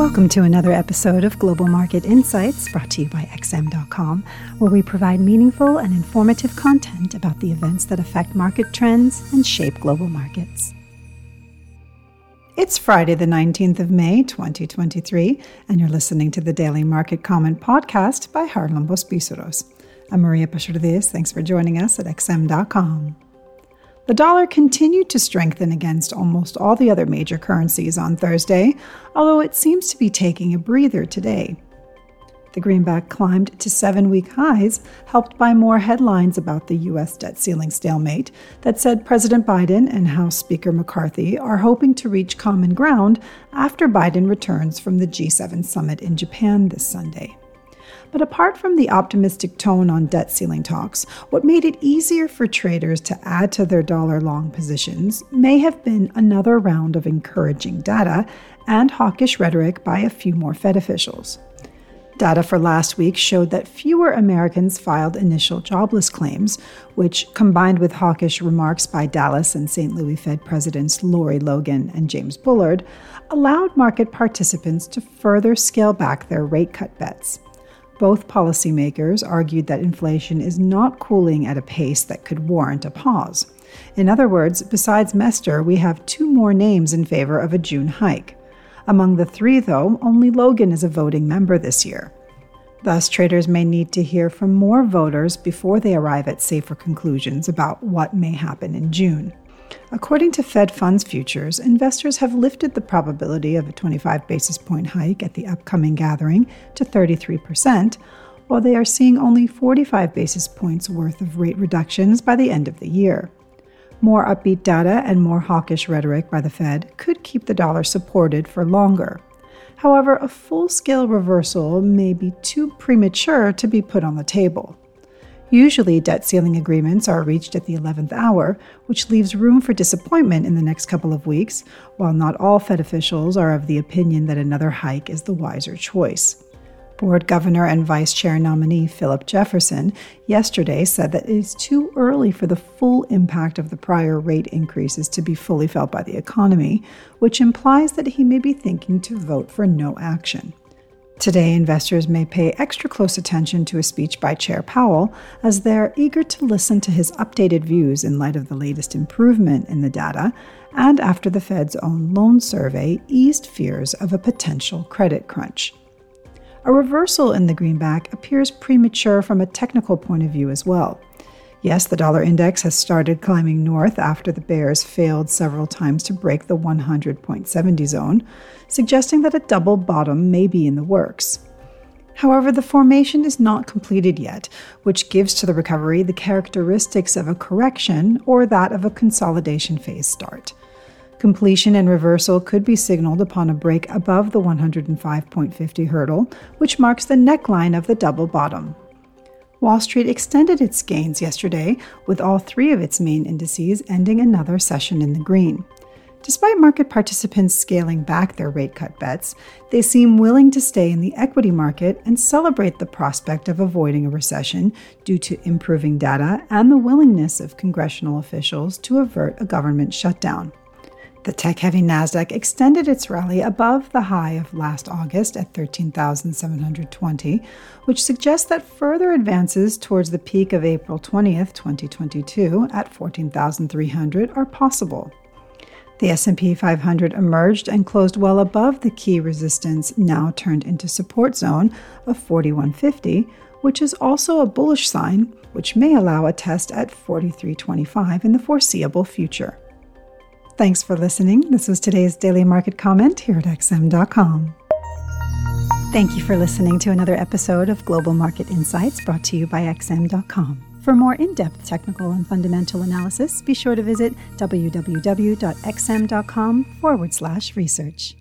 Welcome to another episode of Global Market Insights brought to you by XM.com, where we provide meaningful and informative content about the events that affect market trends and shape global markets. It's Friday, the 19th of May, 2023, and you're listening to the Daily Market Comment podcast by Charalambos Pissouros. I'm Maria Pachurdes. Thanks for joining us at XM.com. The dollar continued to strengthen against almost all the other major currencies on Thursday, although it seems to be taking a breather today. The greenback climbed to seven week highs, helped by more headlines about the U.S. debt ceiling stalemate that said President Biden and House Speaker McCarthy are hoping to reach common ground after Biden returns from the G7 summit in Japan this Sunday. But apart from the optimistic tone on debt ceiling talks, what made it easier for traders to add to their dollar long positions may have been another round of encouraging data and hawkish rhetoric by a few more Fed officials. Data for last week showed that fewer Americans filed initial jobless claims, which, combined with hawkish remarks by Dallas and St. Louis Fed Presidents Lori Logan and James Bullard, allowed market participants to further scale back their rate cut bets. Both policymakers argued that inflation is not cooling at a pace that could warrant a pause. In other words, besides Mester, we have two more names in favor of a June hike. Among the three, though, only Logan is a voting member this year. Thus, traders may need to hear from more voters before they arrive at safer conclusions about what may happen in June. According to Fed funds futures, investors have lifted the probability of a 25 basis point hike at the upcoming gathering to 33%, while they are seeing only 45 basis points worth of rate reductions by the end of the year. More upbeat data and more hawkish rhetoric by the Fed could keep the dollar supported for longer. However, a full scale reversal may be too premature to be put on the table. Usually, debt ceiling agreements are reached at the 11th hour, which leaves room for disappointment in the next couple of weeks, while not all Fed officials are of the opinion that another hike is the wiser choice. Board Governor and Vice Chair nominee Philip Jefferson yesterday said that it is too early for the full impact of the prior rate increases to be fully felt by the economy, which implies that he may be thinking to vote for no action. Today, investors may pay extra close attention to a speech by Chair Powell as they're eager to listen to his updated views in light of the latest improvement in the data and after the Fed's own loan survey eased fears of a potential credit crunch. A reversal in the greenback appears premature from a technical point of view as well. Yes, the dollar index has started climbing north after the bears failed several times to break the 100.70 zone, suggesting that a double bottom may be in the works. However, the formation is not completed yet, which gives to the recovery the characteristics of a correction or that of a consolidation phase start. Completion and reversal could be signaled upon a break above the 105.50 hurdle, which marks the neckline of the double bottom. Wall Street extended its gains yesterday, with all three of its main indices ending another session in the green. Despite market participants scaling back their rate cut bets, they seem willing to stay in the equity market and celebrate the prospect of avoiding a recession due to improving data and the willingness of congressional officials to avert a government shutdown. The tech heavy NASDAQ extended its rally above the high of last August at 13,720, which suggests that further advances towards the peak of April 20th, 2022 at 14,300 are possible. The S&P 500 emerged and closed well above the key resistance now turned into support zone of 4150, which is also a bullish sign which may allow a test at 4325 in the foreseeable future. Thanks for listening. This was today's daily market comment here at XM.com. Thank you for listening to another episode of Global Market Insights brought to you by XM.com. For more in depth technical and fundamental analysis, be sure to visit www.xm.com forward slash research.